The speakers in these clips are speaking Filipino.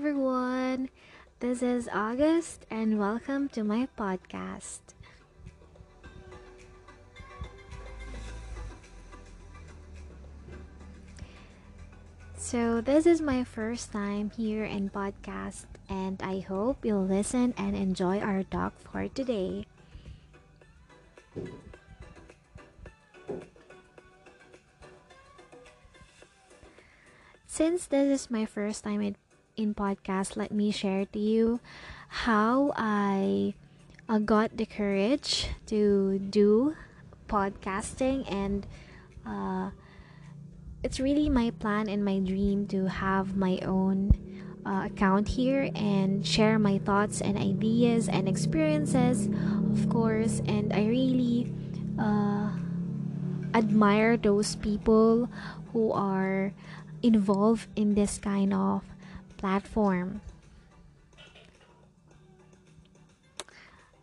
everyone. This is August, and welcome to my podcast. So, this is my first time here in podcast, and I hope you'll listen and enjoy our talk for today. Since this is my first time in, in podcast, let me share to you how I uh, got the courage to do podcasting and uh, it's really my plan and my dream to have my own uh, account here and share my thoughts and ideas and experiences, of course. And I really uh, admire those people who are involved in this kind of platform.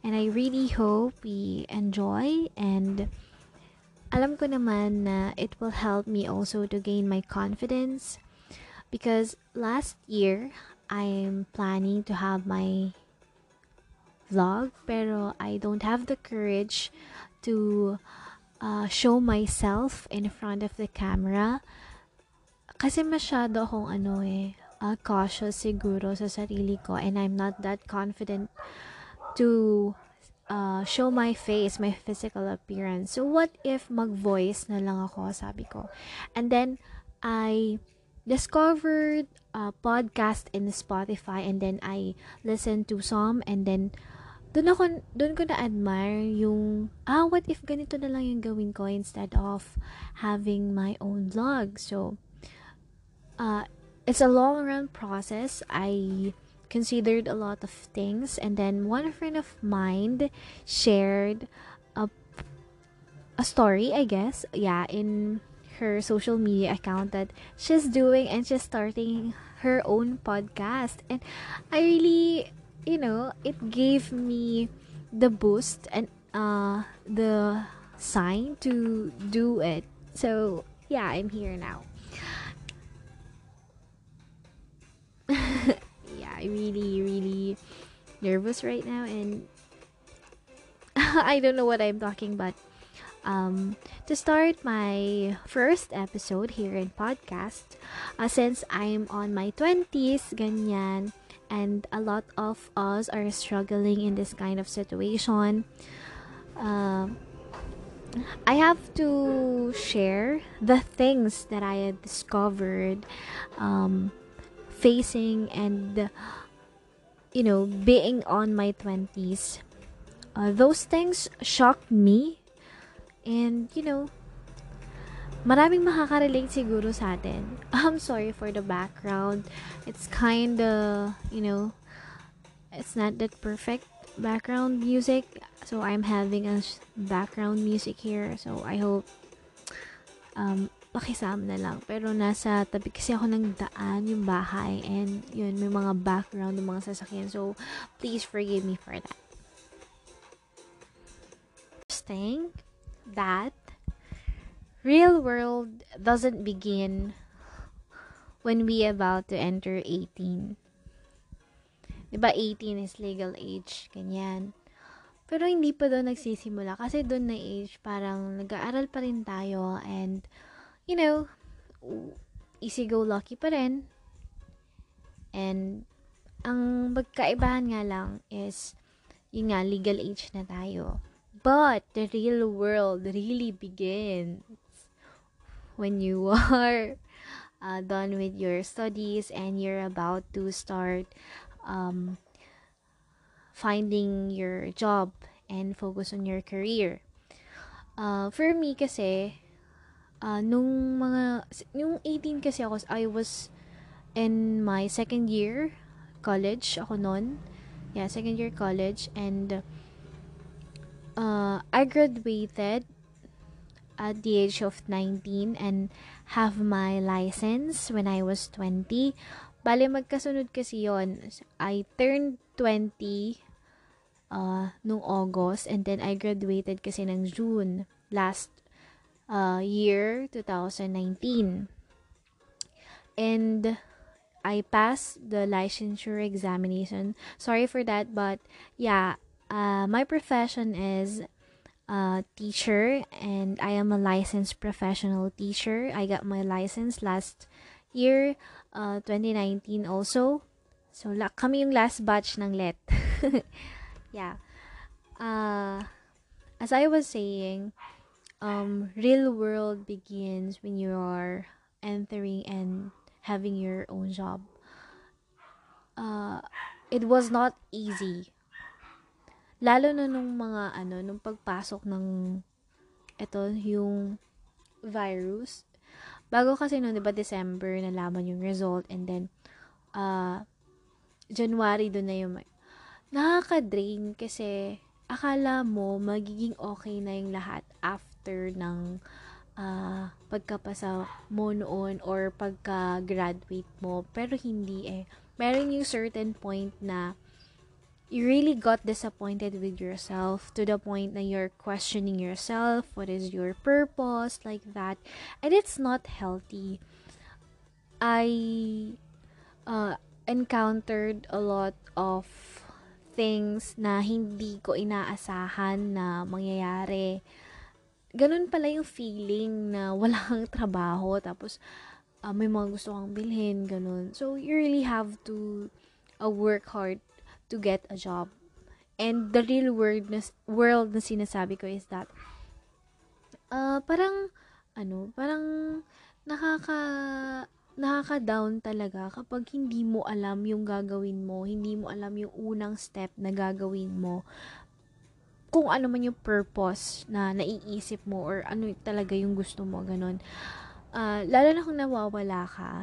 And I really hope we enjoy and alam ko naman na it will help me also to gain my confidence because last year I'm planning to have my vlog pero I don't have the courage to uh, show myself in front of the camera kasi masyado akong ano eh uh, cautious siguro sa sarili ko and I'm not that confident to uh, show my face, my physical appearance. So, what if mag-voice na lang ako, sabi ko. And then, I discovered a podcast in Spotify and then I listened to some and then doon ako doon ko na-admire yung ah what if ganito na lang yung gawin ko instead of having my own vlog so uh it's a long run process. I considered a lot of things and then one friend of mine shared a, a story i guess yeah in her social media account that she's doing and she's starting her own podcast. And i really you know it gave me the boost and uh the sign to do it. So yeah i'm here now I really, really nervous right now, and I don't know what I'm talking about. Um, to start my first episode here in podcast, uh, since I'm on my 20s, ganyan, and a lot of us are struggling in this kind of situation. Uh, I have to share the things that I had discovered um, facing and you know being on my 20s uh, those things shocked me. And you know maraming makaka-relate siguro sa atin. I'm sorry for the background. It's kind of you know it's not that perfect background music. So I'm having a background music here. So I hope um, pakisama na lang. Pero nasa tabi kasi ako ng daan yung bahay and yun, may mga background ng mga sasakyan. So, please forgive me for that. Thing that real world doesn't begin when we about to enter 18. Diba 18 is legal age, ganyan. Pero hindi pa doon nagsisimula kasi doon na age parang nag-aaral pa rin tayo and you know, easy-go-lucky pa rin. And, ang magkaibahan nga lang is, yun nga, legal age na tayo. But, the real world really begins when you are uh, done with your studies and you're about to start um, finding your job and focus on your career. Uh, for me kasi, uh, nung mga, yung 18 kasi ako, I was in my second year college ako noon. Yeah, second year college. And uh, I graduated at the age of 19 and have my license when I was 20. Bale, magkasunod kasi yon I turned 20 uh, nung August and then I graduated kasi ng June last uh, year 2019. And I passed the licensure examination. Sorry for that, but yeah, uh, my profession is a teacher and I am a licensed professional teacher. I got my license last year, uh, 2019 also. So, la- kami yung last batch ng LET. yeah. Uh, as I was saying, um, real world begins when you are entering and having your own job. Uh, it was not easy. Lalo na nung mga ano, nung pagpasok ng ito, yung virus. Bago kasi noon, di ba, December, nalaman yung result and then, uh, January doon na yung nakaka-drain kasi akala mo magiging okay na yung lahat after ng uh, pagkapasa mo noon or pagka-graduate mo. Pero hindi eh. Meron yung certain point na you really got disappointed with yourself to the point na you're questioning yourself, what is your purpose, like that. And it's not healthy. I uh, encountered a lot of things na hindi ko inaasahan na mangyayari. Ganun pala yung feeling na wala kang trabaho tapos uh, may mga gusto kang bilhin, ganun. So, you really have to uh, work hard to get a job. And the real world na, world na sinasabi ko is that uh, parang ano, parang nakaka nakaka-down talaga kapag hindi mo alam yung gagawin mo, hindi mo alam yung unang step na gagawin mo, kung ano man yung purpose na naiisip mo or ano talaga yung gusto mo, ganun. Uh, lalo na kung nawawala ka,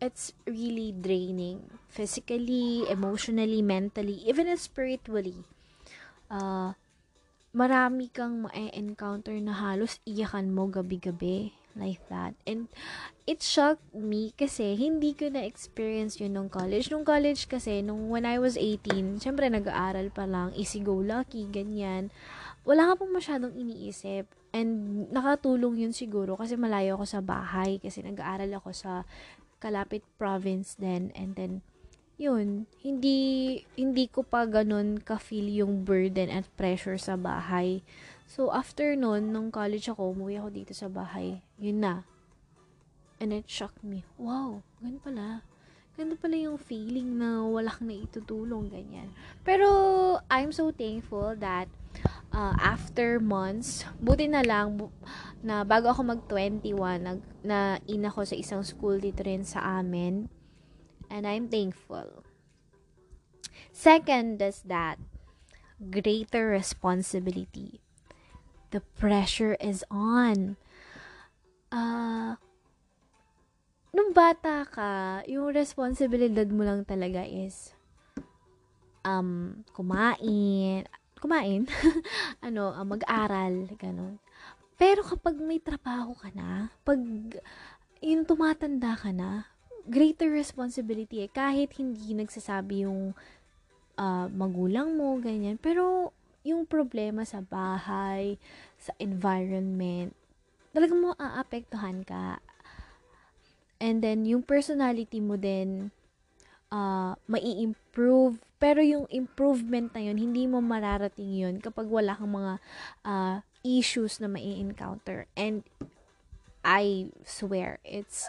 it's really draining. Physically, emotionally, mentally, even spiritually. Uh, marami kang ma-encounter na halos iyakan mo gabi-gabi like that. And it shocked me kasi hindi ko na-experience yun nung college. Nung college kasi, nung when I was 18, syempre nag-aaral pa lang, easy go lucky, ganyan. Wala ka pong masyadong iniisip. And nakatulong yun siguro kasi malayo ako sa bahay kasi nag-aaral ako sa Kalapit province then and then yun, hindi hindi ko pa ganun ka-feel yung burden at pressure sa bahay. So, after nun, nung college ako, umuwi ako dito sa bahay. Yun na. And it shocked me. Wow, ganun pala. Ganun pala yung feeling na wala kang naitutulong, ganyan. Pero, I'm so thankful that uh, after months, buti na lang, bu- na bago ako mag-21, nag, na in ako sa isang school dito rin sa amin. And I'm thankful. Second is that greater responsibility the pressure is on. Uh, nung bata ka, yung responsibilidad mo lang talaga is um, kumain, kumain, ano, uh, mag-aral, ganun. Pero kapag may trabaho ka na, pag yung tumatanda ka na, greater responsibility eh. Kahit hindi nagsasabi yung uh, magulang mo, ganyan. Pero yung problema sa bahay, sa environment, talagang mo aapektuhan ka. And then, yung personality mo din, uh, mai-improve. Pero yung improvement na yun, hindi mo mararating yun kapag wala kang mga uh, issues na mai-encounter. And I swear, it's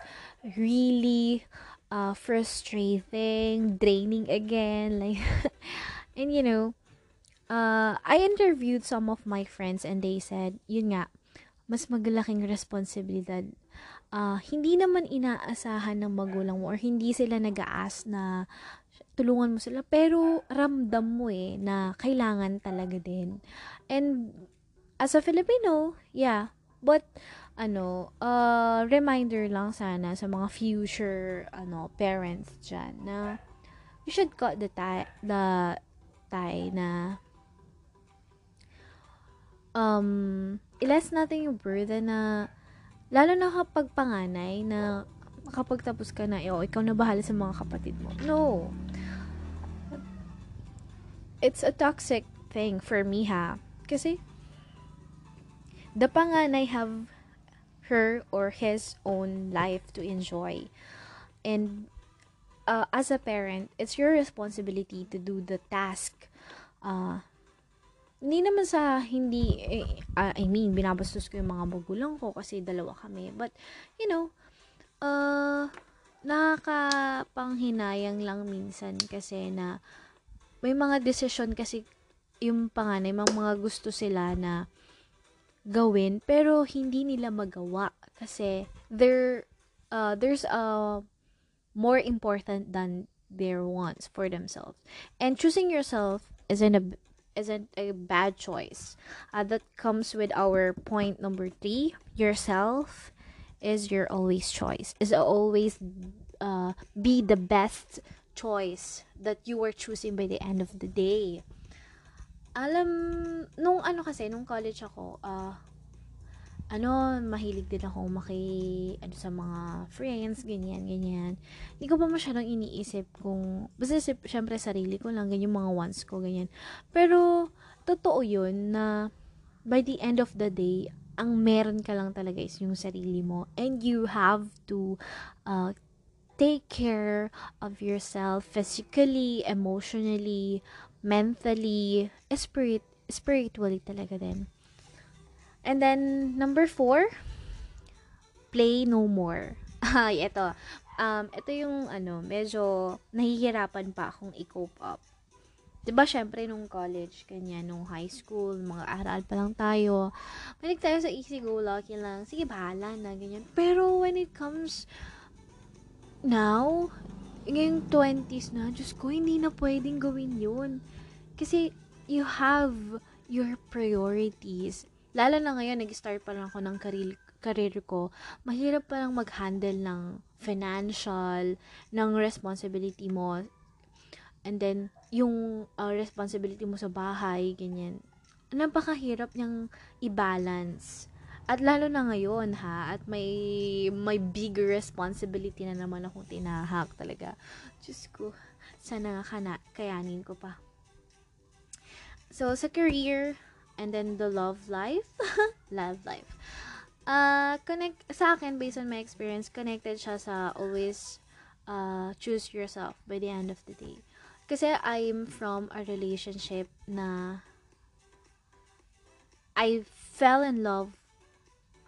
really uh, frustrating, draining again. Like, and you know, uh, I interviewed some of my friends and they said, yun nga, mas maglaking responsibilidad. Uh, hindi naman inaasahan ng magulang mo or hindi sila nag-aas na tulungan mo sila pero ramdam mo eh na kailangan talaga din. And as a Filipino, yeah, but ano, uh, reminder lang sana sa mga future ano parents diyan na you should cut the tie the tie na um, ilas natin yung burden na, lalo na kapag panganay, na kapag tapos ka na, oh, ikaw na bahala sa mga kapatid mo. No. It's a toxic thing for me, ha? Kasi, the panganay have her or his own life to enjoy. And, uh, as a parent, it's your responsibility to do the task. Uh, hindi naman sa hindi, uh, I mean, binabastos ko yung mga magulang ko kasi dalawa kami. But, you know, uh, nakakapanghinayang lang minsan kasi na may mga decision kasi yung panganay, mga, mga gusto sila na gawin pero hindi nila magawa kasi there uh, there's a more important than their wants for themselves. And choosing yourself isn't a isn't a bad choice. Uh, that comes with our point number three. Yourself is your always choice. Is always uh, be the best choice that you were choosing by the end of the day. Alam, nung ano kasi, nung college ako, uh, ano, mahilig din ako maki, ano, sa mga friends, ganyan, ganyan. Hindi ko pa masyadong iniisip kung, basta syempre sarili ko lang, ganyan mga wants ko, ganyan. Pero, totoo yun na, by the end of the day, ang meron ka lang talaga is yung sarili mo. And you have to, uh, take care of yourself physically, emotionally, mentally, spirit, spiritually talaga din. And then, number four, play no more. Ay, ito. Um, ito yung, ano, medyo nahihirapan pa akong i-cope up. Diba, syempre, nung college, kanya, nung high school, mga aral pa lang tayo, manig tayo sa easy go, lucky lang, sige, bahala na, ganyan. Pero, when it comes now, ngayong 20s na, Diyos ko, hindi na pwedeng gawin yun. Kasi, you have your priorities lalo na ngayon, nag-start pa lang ako ng career, career ko, mahirap pa lang mag-handle ng financial, ng responsibility mo. And then, yung uh, responsibility mo sa bahay, ganyan. Napakahirap niyang i-balance. At lalo na ngayon, ha, at may, may bigger responsibility na naman akong tinahak talaga. Diyos ko, sana nga kana, kayanin ko pa. So, sa career, and then the love life love life uh connect sa akin based on my experience connected siya sa always uh choose yourself by the end of the day kasi I'm from a relationship na I fell in love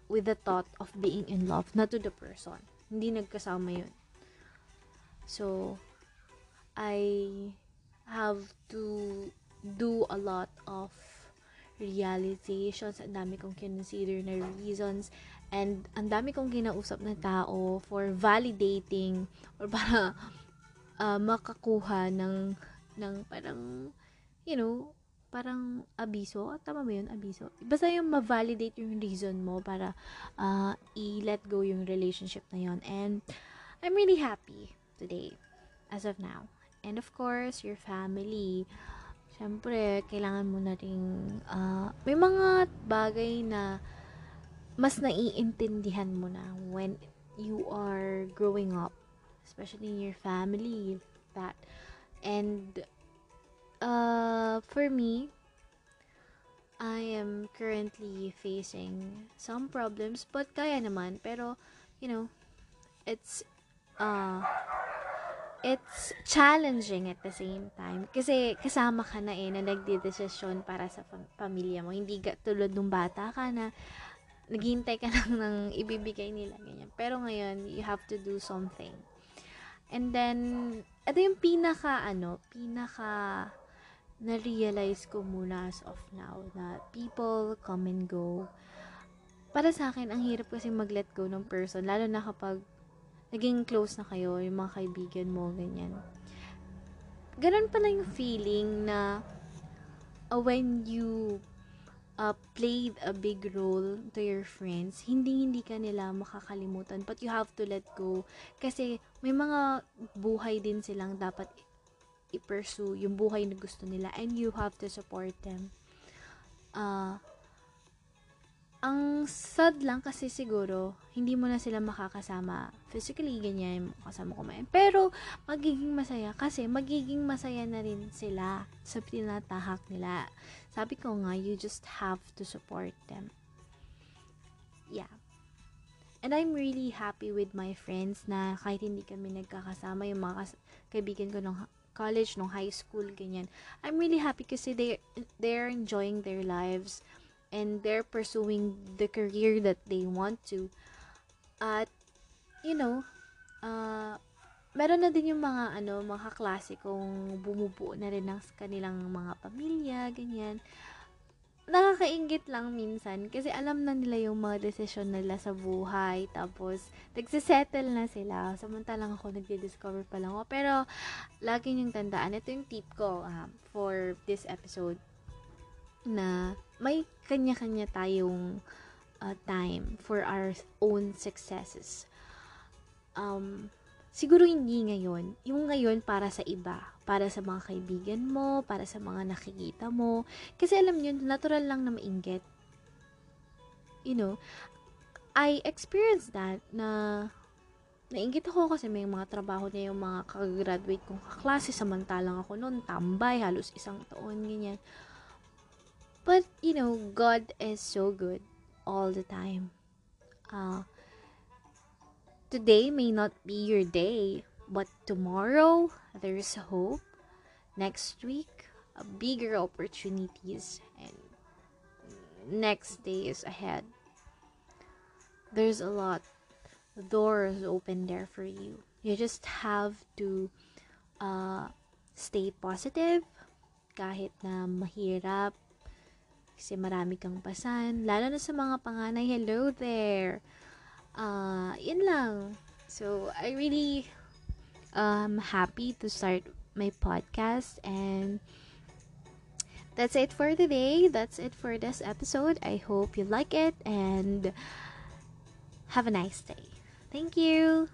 with the thought of being in love, not to the person. Hindi nagkasama yun. So, I have to do a lot of realizations, ang dami kong consider na reasons, and ang dami kong kinausap na tao for validating or para uh, makakuha ng ng parang you know parang abiso? Tama ba yun? Abiso? Basta yung ma-validate yung reason mo para uh, i-let go yung relationship na yun. And I'm really happy today as of now. And of course your family. Syempre, kailangan mo na rin, uh, may mga bagay na mas naiintindihan mo na when you are growing up, especially in your family, that. And, uh, for me, I am currently facing some problems, but kaya naman, pero, you know, it's, uh, it's challenging at the same time. Kasi kasama ka na eh, na nagdidesisyon para sa pam- pamilya mo. Hindi ka tulad nung bata ka na naghihintay ka lang ng ibibigay nila. Ganyan. Pero ngayon, you have to do something. And then, ito yung pinaka, ano, pinaka na-realize ko muna as of now na people come and go. Para sa akin, ang hirap kasi mag-let go ng person, lalo na kapag naging close na kayo, yung mga kaibigan mo, ganyan. Ganun pala yung feeling na uh, when you uh, played a big role to your friends, hindi hindi ka nila makakalimutan. But you have to let go. Kasi may mga buhay din silang dapat i-pursue, yung buhay na gusto nila. And you have to support them. Uh, ang sad lang kasi siguro, hindi mo na sila makakasama physically, ganyan, kasama kumain. Pero, magiging masaya kasi magiging masaya na rin sila sa tinatahak nila. Sabi ko nga, you just have to support them. Yeah. And I'm really happy with my friends na kahit hindi kami nagkakasama, yung mga kaibigan ko nung college, nung high school, ganyan. I'm really happy kasi they, they're enjoying their lives and they're pursuing the career that they want to. At, you know, uh, meron na din yung mga, ano, mga klasikong bumubuo na rin ng kanilang mga pamilya, ganyan nakakaingit lang minsan kasi alam na nila yung mga desisyon nila sa buhay. Tapos nagsisettle na sila. Samantalang ako nagdi-discover pa lang ako. Pero lagi niyong tandaan ito yung tip ko um, for this episode na may kanya-kanya tayong uh, time for our own successes. Um, siguro hindi ngayon. Yung ngayon para sa iba. Para sa mga kaibigan mo, para sa mga nakikita mo. Kasi alam nyo, natural lang na mainggit. You know, I experienced that na nainggit ako kasi may mga trabaho niya yung mga kag-graduate kong kaklase samantalang ako noon tambay halos isang taon ganyan but you know God is so good all the time uh, Today may not be your day, but tomorrow there's hope. Next week, bigger opportunities, and next day is ahead. There's a lot. The door is open there for you. You just have to uh, stay positive kahit na mahirap kasi marami kang pasan. Lalo na sa mga panganay, hello there! Uh, yun lang. So, I really um happy to start my podcast and that's it for today. That's it for this episode. I hope you like it and have a nice day. Thank you.